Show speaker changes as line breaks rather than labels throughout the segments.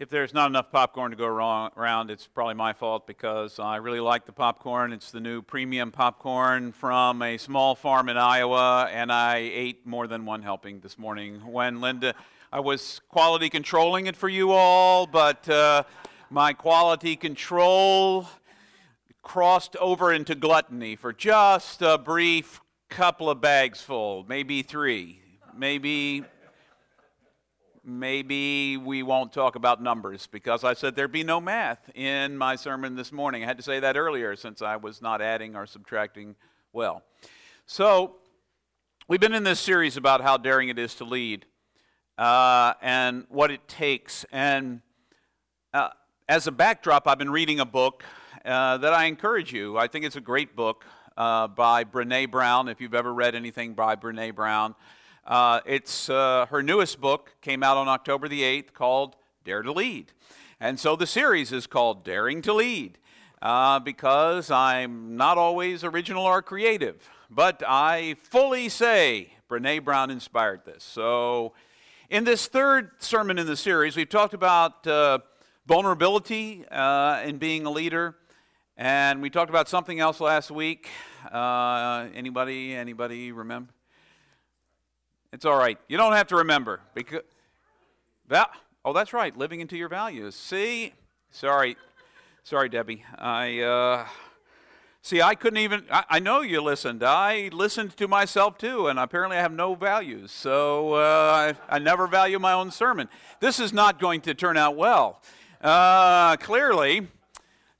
if there's not enough popcorn to go wrong, around, it's probably my fault because I really like the popcorn. It's the new premium popcorn from a small farm in Iowa, and I ate more than one helping this morning when Linda, I was quality controlling it for you all, but uh, my quality control crossed over into gluttony for just a brief couple of bags full, maybe three, maybe maybe we won't talk about numbers because I said there'd be no math in my sermon this morning. I had to say that earlier since I was not adding or subtracting well. So, we've been in this series about how daring it is to lead uh, and what it takes. And uh, as a backdrop, I've been reading a book uh, that I encourage you. I think it's a great book uh, by Brene Brown, if you've ever read anything by Brene Brown. Uh, it's uh, her newest book came out on October the 8th called Dare to Lead. And so the series is called Daring to Lead uh, because I'm not always original or creative, but I fully say Brene Brown inspired this. So in this third sermon in the series, we've talked about uh, vulnerability uh, in being a leader. And we talked about something else last week. Uh, anybody, anybody remember? It's all right. You don't have to remember because that. Oh, that's right. Living into your values. See, sorry, sorry, Debbie. I uh, see. I couldn't even. I, I, know you listened. I listened to myself too, and apparently I have no values. So uh, I, I, never value my own sermon. This is not going to turn out well. Uh, clearly,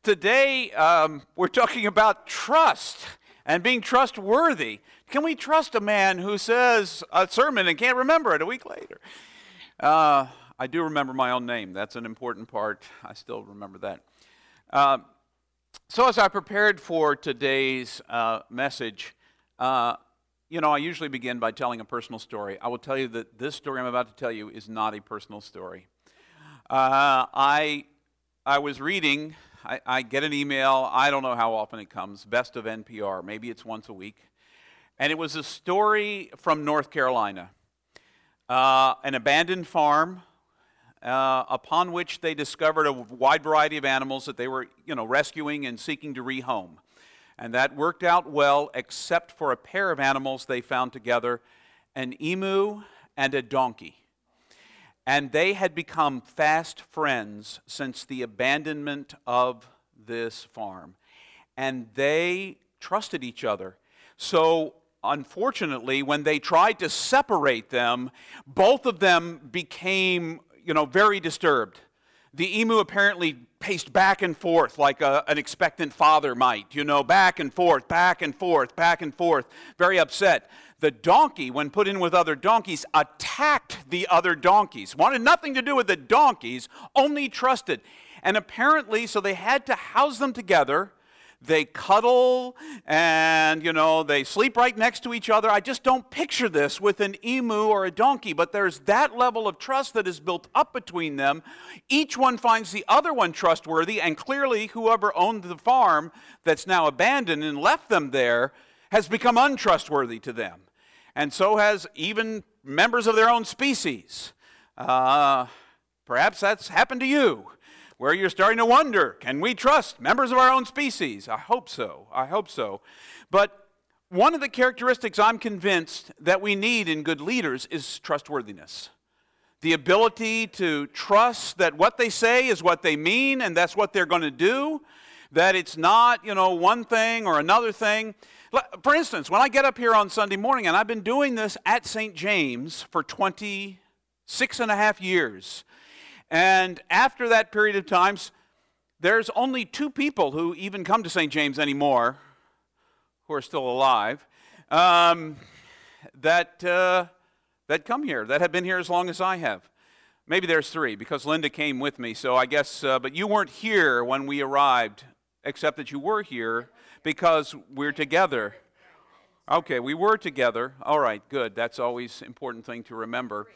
today um, we're talking about trust and being trustworthy. Can we trust a man who says a sermon and can't remember it a week later? Uh, I do remember my own name. That's an important part. I still remember that. Uh, so, as I prepared for today's uh, message, uh, you know, I usually begin by telling a personal story. I will tell you that this story I'm about to tell you is not a personal story. Uh, I, I was reading, I, I get an email, I don't know how often it comes, best of NPR, maybe it's once a week and it was a story from North Carolina. Uh, an abandoned farm uh, upon which they discovered a wide variety of animals that they were you know, rescuing and seeking to rehome. And that worked out well, except for a pair of animals they found together an emu and a donkey. And they had become fast friends since the abandonment of this farm. And they trusted each other. So unfortunately, when they tried to separate them, both of them became, you know, very disturbed. The emu apparently paced back and forth like a, an expectant father might, you know, back and forth, back and forth, back and forth, very upset. The donkey, when put in with other donkeys, attacked the other donkeys, wanted nothing to do with the donkeys, only trusted. And apparently, so they had to house them together they cuddle and, you know, they sleep right next to each other. I just don't picture this with an emu or a donkey, but there's that level of trust that is built up between them. Each one finds the other one trustworthy, and clearly, whoever owned the farm that's now abandoned and left them there has become untrustworthy to them. And so has even members of their own species. Uh, perhaps that's happened to you where you're starting to wonder can we trust members of our own species? I hope so. I hope so. But one of the characteristics I'm convinced that we need in good leaders is trustworthiness. The ability to trust that what they say is what they mean and that's what they're going to do, that it's not, you know, one thing or another thing. For instance, when I get up here on Sunday morning, and I've been doing this at St. James for 26 and a half years, and after that period of times, there's only two people who even come to St. James anymore who are still alive um, that, uh, that come here, that have been here as long as I have. Maybe there's three because Linda came with me, so I guess, uh, but you weren't here when we arrived, except that you were here because we're together. Okay, we were together. All right, good. That's always important thing to remember.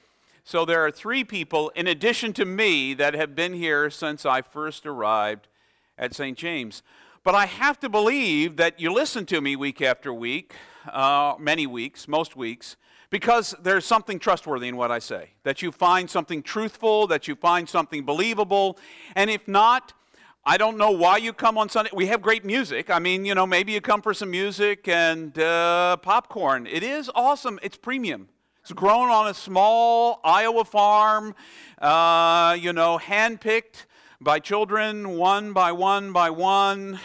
So there are three people, in addition to me, that have been here since I first arrived at St. James. But I have to believe that you listen to me week after week, uh, many weeks, most weeks, because there's something trustworthy in what I say, that you find something truthful, that you find something believable. And if not, I don't know why you come on Sunday. We have great music. I mean, you know, maybe you come for some music and uh, popcorn. It is awesome. It's premium. It's grown on a small Iowa farm, uh, you know, handpicked by children, one by one by one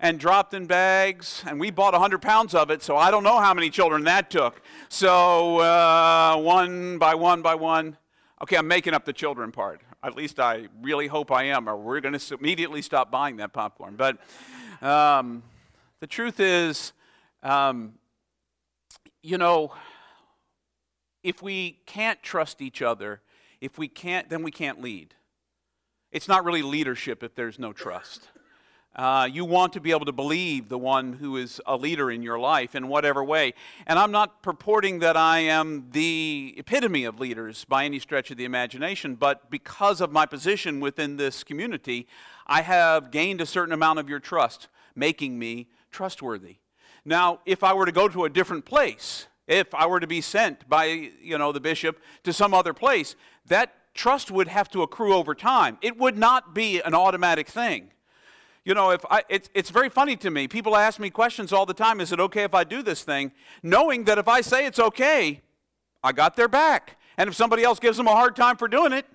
and dropped in bags. And we bought 100 pounds of it, so I don't know how many children that took. So uh, one by one by one. Okay, I'm making up the children part. At least I really hope I am, or we're going to immediately stop buying that popcorn. But um, the truth is, um, you know, if we can't trust each other, if we can't, then we can't lead. It's not really leadership if there's no trust. Uh, you want to be able to believe the one who is a leader in your life in whatever way. And I'm not purporting that I am the epitome of leaders by any stretch of the imagination, but because of my position within this community, I have gained a certain amount of your trust, making me trustworthy. Now, if I were to go to a different place, if I were to be sent by, you know, the bishop to some other place, that trust would have to accrue over time. It would not be an automatic thing. You know, if I, it's, it's very funny to me. People ask me questions all the time Is it okay if I do this thing? Knowing that if I say it's okay, I got their back. And if somebody else gives them a hard time for doing it,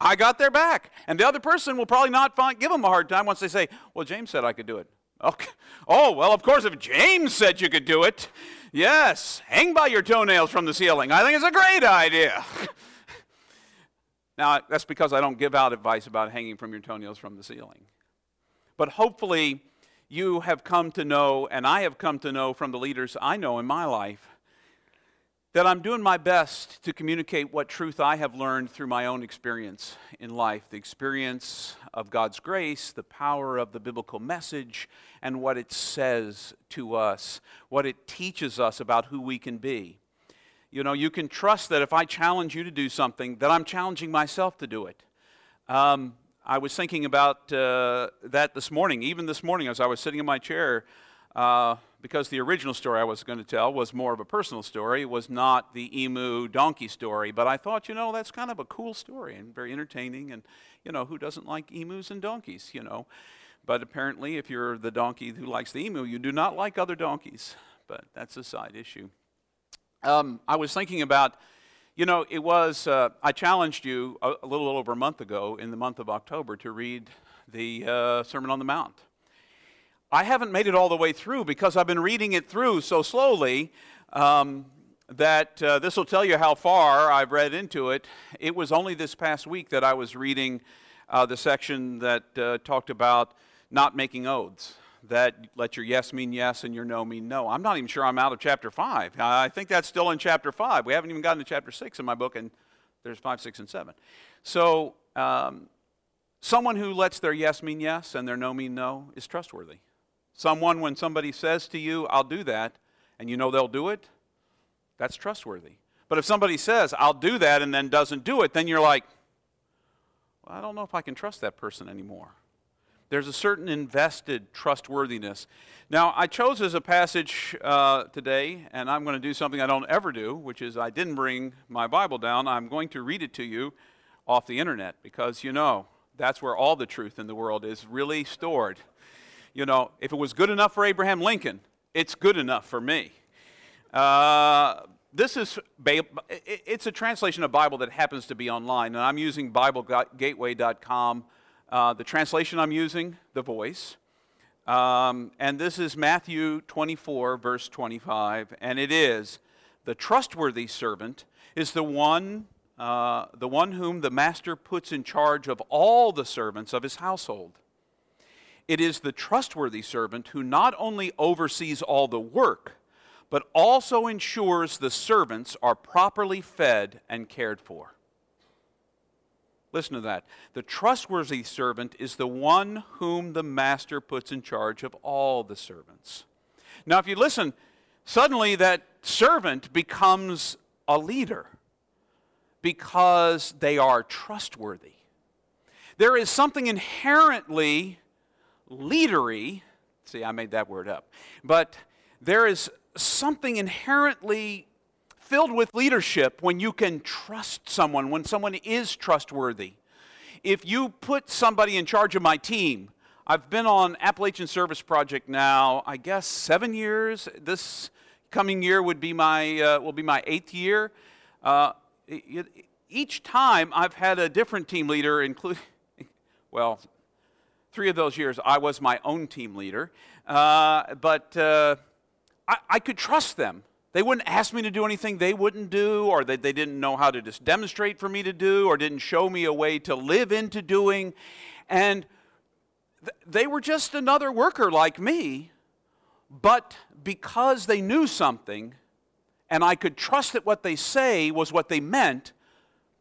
I got their back. And the other person will probably not find, give them a hard time once they say, Well, James said I could do it. Okay. Oh, well, of course, if James said you could do it, yes, hang by your toenails from the ceiling. I think it's a great idea. now, that's because I don't give out advice about hanging from your toenails from the ceiling. But hopefully, you have come to know, and I have come to know from the leaders I know in my life, that I'm doing my best to communicate what truth I have learned through my own experience in life the experience of God's grace, the power of the biblical message, and what it says to us, what it teaches us about who we can be. You know, you can trust that if I challenge you to do something, that I'm challenging myself to do it. Um, I was thinking about uh, that this morning, even this morning as I was sitting in my chair, uh, because the original story I was going to tell was more of a personal story, was not the emu donkey story. But I thought, you know, that's kind of a cool story and very entertaining. And, you know, who doesn't like emus and donkeys, you know? But apparently, if you're the donkey who likes the emu, you do not like other donkeys. But that's a side issue. Um, I was thinking about you know, it was, uh, I challenged you a, a, little over a month ago in the month of October to read the uh, Sermon on the Mount. I haven't made it all the way through because I've been reading it through so slowly um, that uh, this will tell you how far I've read into it. It was only this past week that I was reading uh, the section that uh, talked about not making oaths that let your yes mean yes and your no mean no. I'm not even sure I'm out of chapter 5. I think that's still in chapter 5. We haven't even gotten to chapter 6 in my book, and there's 5, 6, and 7. So, um, someone who lets their yes mean yes and their no mean no is trustworthy. Someone, when somebody says to you, I'll do that, and you know they'll do it, that's trustworthy. But if somebody says, I'll do that, and then doesn't do it, then you're like, well, I don't know if I can trust that person anymore. There's a certain invested trustworthiness. Now, I chose as a passage uh, today, and I'm going to do something I don't ever do, which is I didn't bring my Bible down. I'm going to read it to you off the internet because, you know, that's where all the truth in the world is really stored. You know, if it was good enough for Abraham Lincoln, it's good enough for me. Uh, this is it's a translation of Bible that happens to be online, and I'm using BibleGateway.com uh, the translation I'm using, the voice. Um, and this is Matthew 24, verse 25. And it is the trustworthy servant is the one, uh, the one whom the master puts in charge of all the servants of his household. It is the trustworthy servant who not only oversees all the work, but also ensures the servants are properly fed and cared for. Listen to that. The trustworthy servant is the one whom the master puts in charge of all the servants. Now, if you listen, suddenly that servant becomes a leader because they are trustworthy. There is something inherently leadery. See, I made that word up. But there is something inherently filled with leadership when you can trust someone, when someone is trustworthy. If you put somebody in charge of my team, I've been on Appalachian Service Project now, I guess, seven years. This coming year would be my, uh, will be my eighth year. Uh, each time I've had a different team leader, including, well, three of those years I was my own team leader. Uh, but uh, I, I, could trust them. They wouldn't ask me to do anything they wouldn't do, or that they didn't know how to just demonstrate for me to do, or didn't show me a way to live into doing. And th- they were just another worker like me, but because they knew something, and I could trust that what they say was what they meant,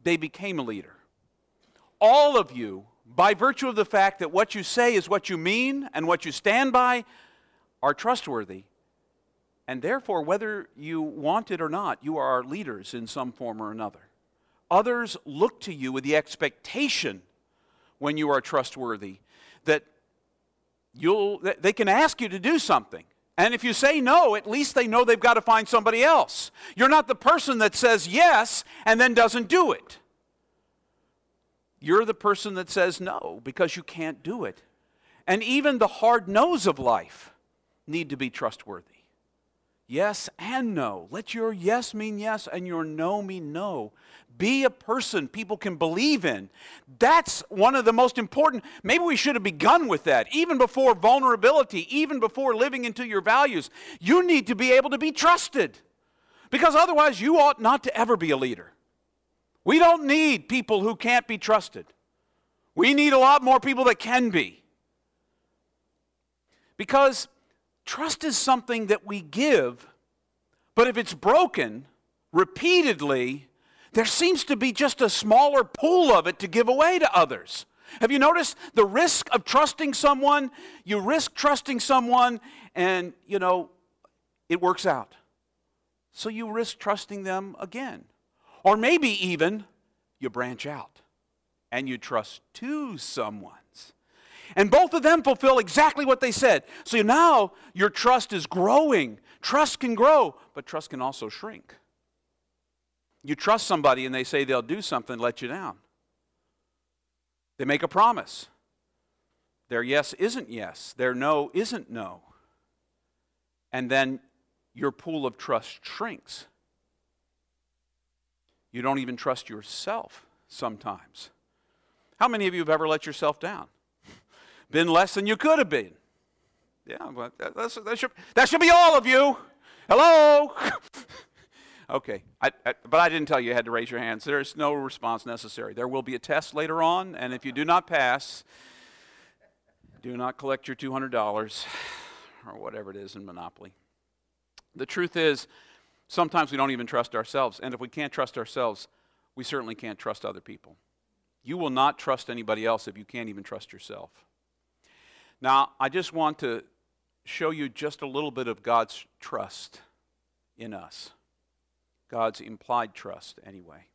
they became a leader. All of you by virtue of the fact that what you say is what you mean and what you stand by, are trustworthy. And therefore, whether you want it or not, you are our leaders in some form or another. Others look to you with the expectation when you are trustworthy that you'll, that they can ask you to do something. And if you say no, at least they know they've got to find somebody else. You're not the person that says yes and then doesn't do it. You're the person that says no because you can't do it. And even the hard no's of life need to be trustworthy. Yes and no. Let your yes mean yes and your no mean no. Be a person people can believe in. That's one of the most important. Maybe we should have begun with that, even before vulnerability, even before living into your values. You need to be able to be trusted because otherwise you ought not to ever be a leader. We don't need people who can't be trusted. We need a lot more people that can be. Because trust is something that we give, but if it's broken repeatedly, there seems to be just a smaller pool of it to give away to others. Have you noticed the risk of trusting someone? You risk trusting someone, and you know, it works out. So you risk trusting them again. Or maybe even you branch out and you trust two someones. And both of them fulfill exactly what they said. So now your trust is growing. Trust can grow, but trust can also shrink. You trust somebody and they say they'll do something, let you down. They make a promise. Their yes isn't yes, their no isn't no. And then your pool of trust shrinks. You don't even trust yourself sometimes. How many of you have ever let yourself down? Been less than you could have been. Yeah, but that, should, that should be all of you. Hello? okay, I, I, but I didn't tell you you had to raise your hands. There is no response necessary. There will be a test later on, and if you do not pass, do not collect your $200 or whatever it is in Monopoly. The truth is, Sometimes we don't even trust ourselves. And if we can't trust ourselves, we certainly can't trust other people. You will not trust anybody else if you can't even trust yourself. Now, I just want to show you just a little bit of God's trust in us. God's implied trust, anyway.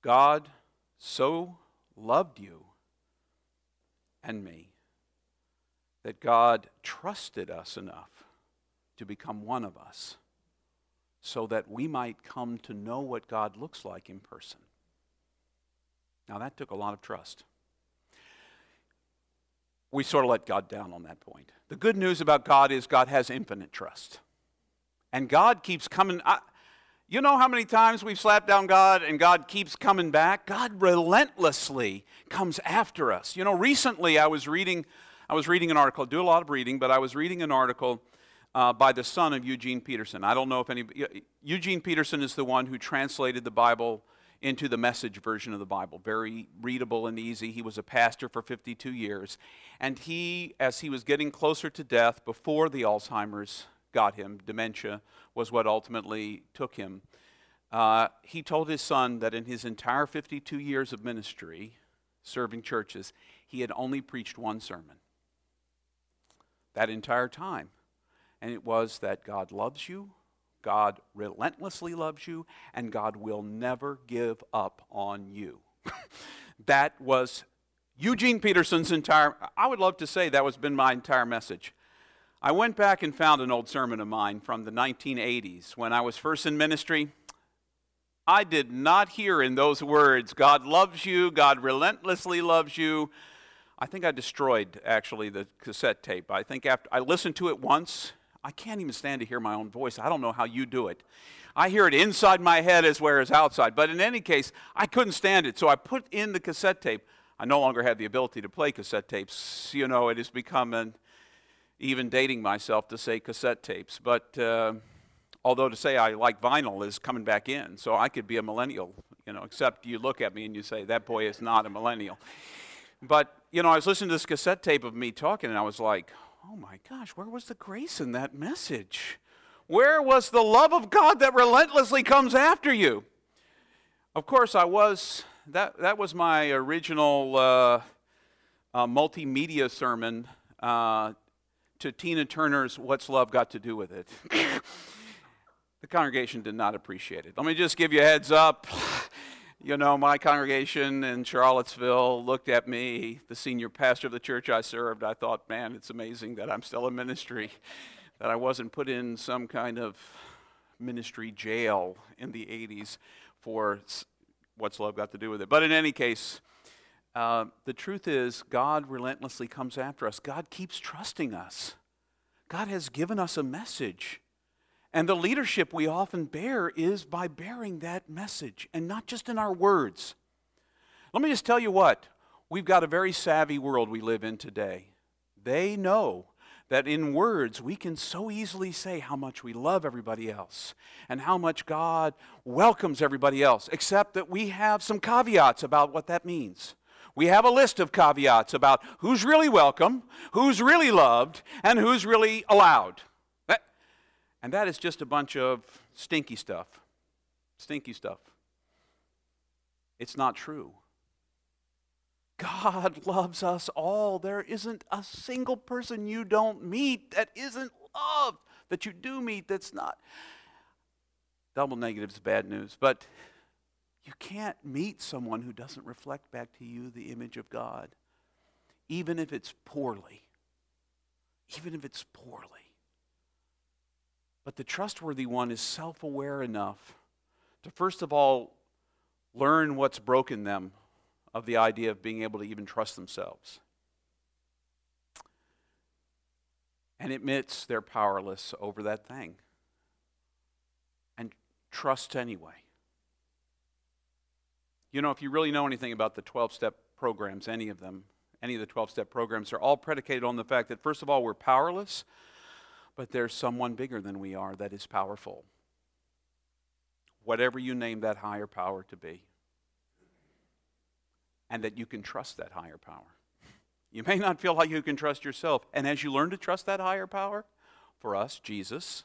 God so loved you and me that God trusted us enough to become one of us so that we might come to know what God looks like in person. Now, that took a lot of trust. We sort of let God down on that point. The good news about God is God has infinite trust. And God keeps coming. I, you know how many times we've slapped down God and God keeps coming back? God relentlessly comes after us. You know, recently I was reading I was reading an article, I do a lot of reading, but I was reading an article uh, by the son of Eugene Peterson. I don't know if any. Eugene Peterson is the one who translated the Bible into the message version of the Bible. Very readable and easy. He was a pastor for 52 years. And he, as he was getting closer to death before the Alzheimer's got him, dementia was what ultimately took him. Uh, he told his son that in his entire 52 years of ministry, serving churches, he had only preached one sermon. That entire time and it was that God loves you, God relentlessly loves you, and God will never give up on you. that was Eugene Peterson's entire, I would love to say that was been my entire message. I went back and found an old sermon of mine from the 1980s when I was first in ministry. I did not hear in those words, God loves you, God relentlessly loves you. I think I destroyed actually the cassette tape. I think after I listened to it once, I can't even stand to hear my own voice. I don't know how you do it. I hear it inside my head as well as outside. But in any case, I couldn't stand it. So I put in the cassette tape. I no longer have the ability to play cassette tapes. You know, it has become an, even dating myself to say cassette tapes. But uh, although to say I like vinyl is coming back in, so I could be a millennial, you know, except you look at me and you say, that boy is not a millennial. But, you know, I was listening to this cassette tape of me talking and I was like, oh my gosh, where was the grace in that message? Where was the love of God that relentlessly comes after you? Of course, I was, that, that was my original uh, uh, multimedia sermon uh, to Tina Turner's What's Love Got to Do with It? the congregation did not appreciate it. Let me just give you a heads up. You know, my congregation in Charlottesville looked at me, the senior pastor of the church I served. I thought, man, it's amazing that I'm still in ministry that I wasn't put in some kind of ministry jail in the 80s for what's love got to do with it. But in any case, uh, the truth is, God relentlessly comes after us. God keeps trusting us. God has given us a message. And the leadership we often bear is by bearing that message, and not just in our words. Let me just tell you what we've got a very savvy world we live in today. They know that in words we can so easily say how much we love everybody else and how much God welcomes everybody else, except that we have some caveats about what that means. We have a list of caveats about who's really welcome, who's really loved, and who's really allowed. And that is just a bunch of stinky stuff. Stinky stuff. It's not true. God loves us all. There isn't a single person you don't meet that isn't loved, that you do meet that's not. Double negative is bad news, but you can't meet someone who doesn't reflect back to you the image of God, even if it's poorly. Even if it's poorly. But the trustworthy one is self aware enough to, first of all, learn what's broken them of the idea of being able to even trust themselves. And admits they're powerless over that thing. And trust anyway. You know, if you really know anything about the 12 step programs, any of them, any of the 12 step programs, they're all predicated on the fact that, first of all, we're powerless, but there's someone bigger than we are that is powerful. Whatever you name that higher power to be and that you can trust that higher power. You may not feel like you can trust yourself. And as you learn to trust that higher power, for us, Jesus,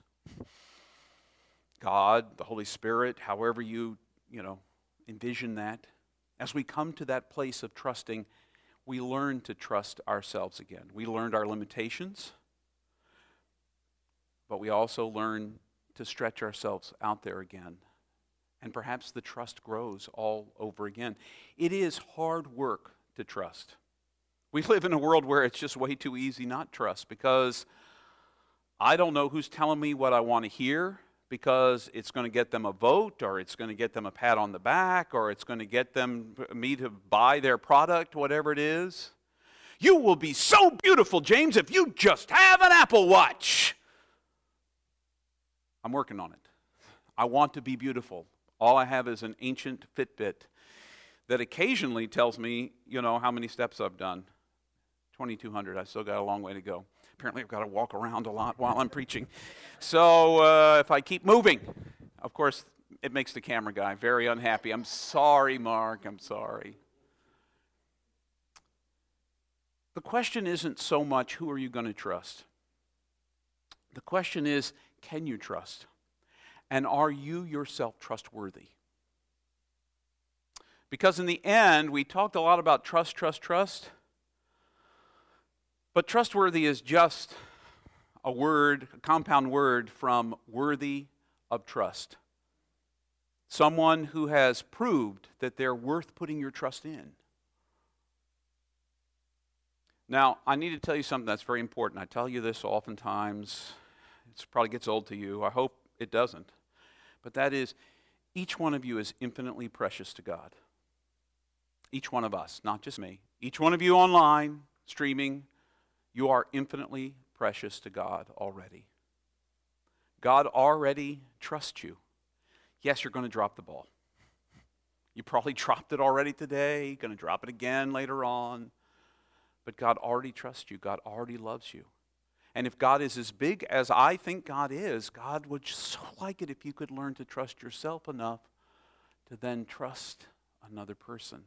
God, the Holy Spirit, however you, you know, envision that, as we come to that place of trusting, we learn to trust ourselves again. We learned our limitations, but we also learn to stretch ourselves out there again and perhaps the trust grows all over again. It is hard work to trust. We live in a world where it's just way too easy not trust because I don't know who's telling me what I want to hear because it's going to get them a vote or it's going to get them a pat on the back or it's going to get them me to buy their product whatever it is. You will be so beautiful, James, if you just have an Apple Watch. I'm working on it. I want to be beautiful. All I have is an ancient Fitbit that occasionally tells me, you know, how many steps I've done. 2,200. I still got a long way to go. Apparently, I've got to walk around a lot while I'm preaching. So uh, if I keep moving, of course, it makes the camera guy very unhappy. I'm sorry, Mark. I'm sorry. The question isn't so much who are you going to trust? The question is, can you trust? And are you yourself trustworthy? Because in the end, we talked a lot about trust, trust, trust. But trustworthy is just a word, a compound word from worthy of trust. Someone who has proved that they're worth putting your trust in. Now, I need to tell you something that's very important. I tell you this oftentimes. It probably gets old to you. I hope it doesn't. But that is, each one of you is infinitely precious to God. Each one of us, not just me. Each one of you online, streaming, you are infinitely precious to God already. God already trusts you. Yes, you're going to drop the ball. You probably dropped it already today, going to drop it again later on. But God already trusts you. God already loves you. And if God is as big as I think God is, God would so like it if you could learn to trust yourself enough to then trust another person.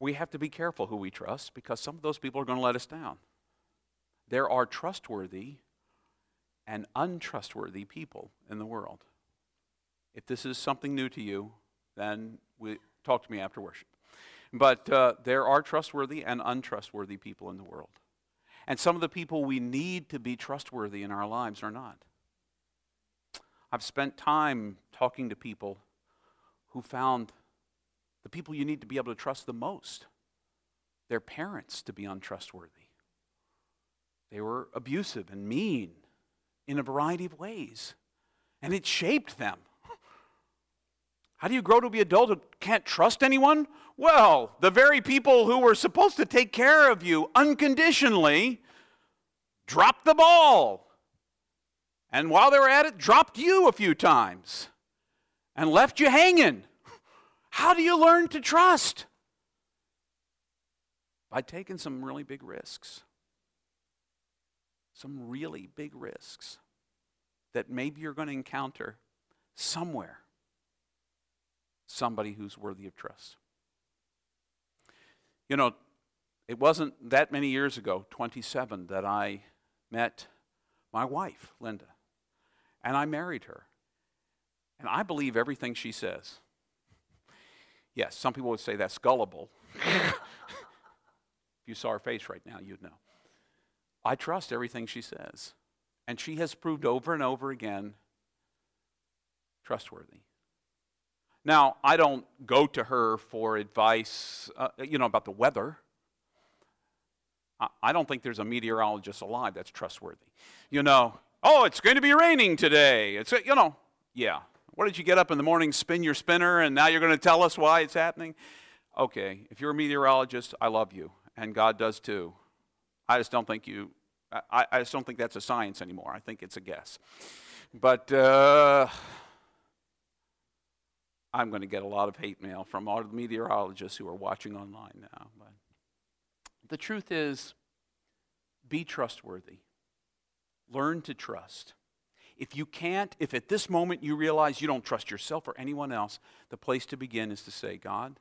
We have to be careful who we trust because some of those people are going to let us down. There are trustworthy and untrustworthy people in the world. If this is something new to you, then we, talk to me after worship. But uh, there are trustworthy and untrustworthy people in the world. And some of the people we need to be trustworthy in our lives are not. I've spent time talking to people who found the people you need to be able to trust the most their parents to be untrustworthy. They were abusive and mean in a variety of ways, and it shaped them. How do you grow to be adult who can't trust anyone? Well, the very people who were supposed to take care of you unconditionally dropped the ball. And while they were at it, dropped you a few times and left you hanging. How do you learn to trust? By taking some really big risks. Some really big risks that maybe you're going to encounter somewhere somebody who's worthy of trust. You know, it wasn't that many years ago, 27, that I met my wife, Linda, and I married her. And I believe everything she says. Yes, some people would say that's gullible. if you saw her face right now, you'd know. I trust everything she says. And she has proved over and over again trustworthy. Now, I don't go to her for advice, uh, you know, about the weather. I, don't think there's a meteorologist alive that's trustworthy. You know, oh, it's going to be raining today. It's, you know, yeah. What did you get up in the morning, spin your spinner, and now you're going to tell us why it's happening? Okay, if you're a meteorologist, I love you, and God does too. I just don't think you, I, I just don't think that's a science anymore. I think it's a guess. But, uh, I'm going to get a lot of hate mail from all the meteorologists who are watching online now. But the truth is, be trustworthy. Learn to trust. If you can't, if at this moment you realize you don't trust yourself or anyone else, the place to begin is to say, God,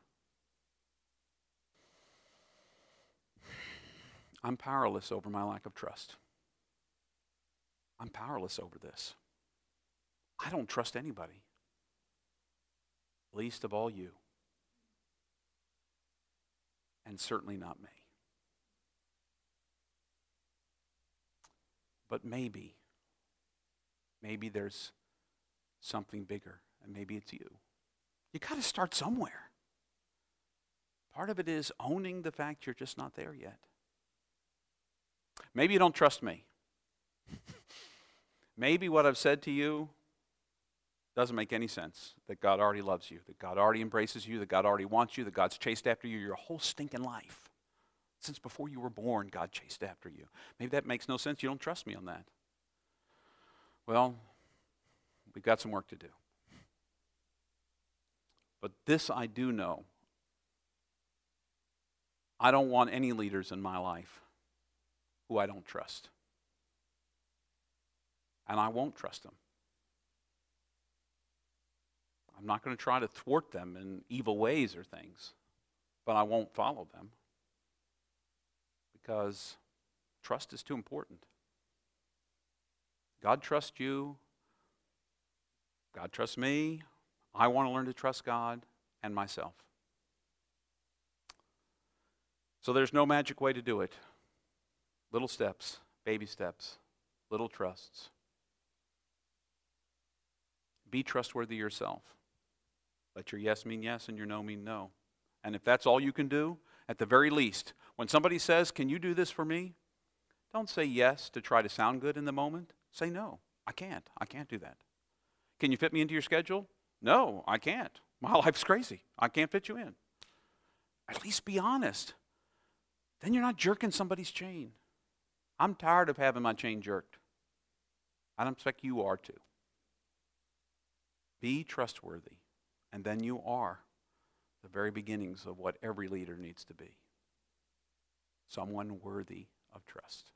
I'm powerless over my lack of trust. I'm powerless over this. I don't trust anybody least of all you, and certainly not me. But maybe, maybe there's something bigger, and maybe it's you. You got to start somewhere. Part of it is owning the fact you're just not there yet. Maybe you don't trust me. maybe what I've said to you doesn't make any sense that God already loves you, that God already embraces you, that God already wants you, that God's chased after you your whole stinking life. Since before you were born, God chased after you. Maybe that makes no sense. You don't trust me on that. Well, we've got some work to do. But this I do know. I don't want any leaders in my life who I don't trust. And I won't trust them. I'm not going to try to thwart them in evil ways or things, but I won't follow them because trust is too important. God trusts you. God trusts me. I want to learn to trust God and myself. So there's no magic way to do it. Little steps, baby steps, little trusts. Be trustworthy yourself. Let your yes mean yes and your no mean no. And if that's all you can do, At the very least, when somebody says, Can you do this for me? Don't say yes to try to sound good in the moment. Say no, I can't. I can't do that. Can you fit me into your schedule? No, I can't. My life's crazy. I can't fit you in. At least be honest. Then you're not jerking somebody's chain. I'm tired of having my chain jerked. I don't expect you are to. Be trustworthy, and then you are the very beginnings of what every leader needs to be someone worthy of trust.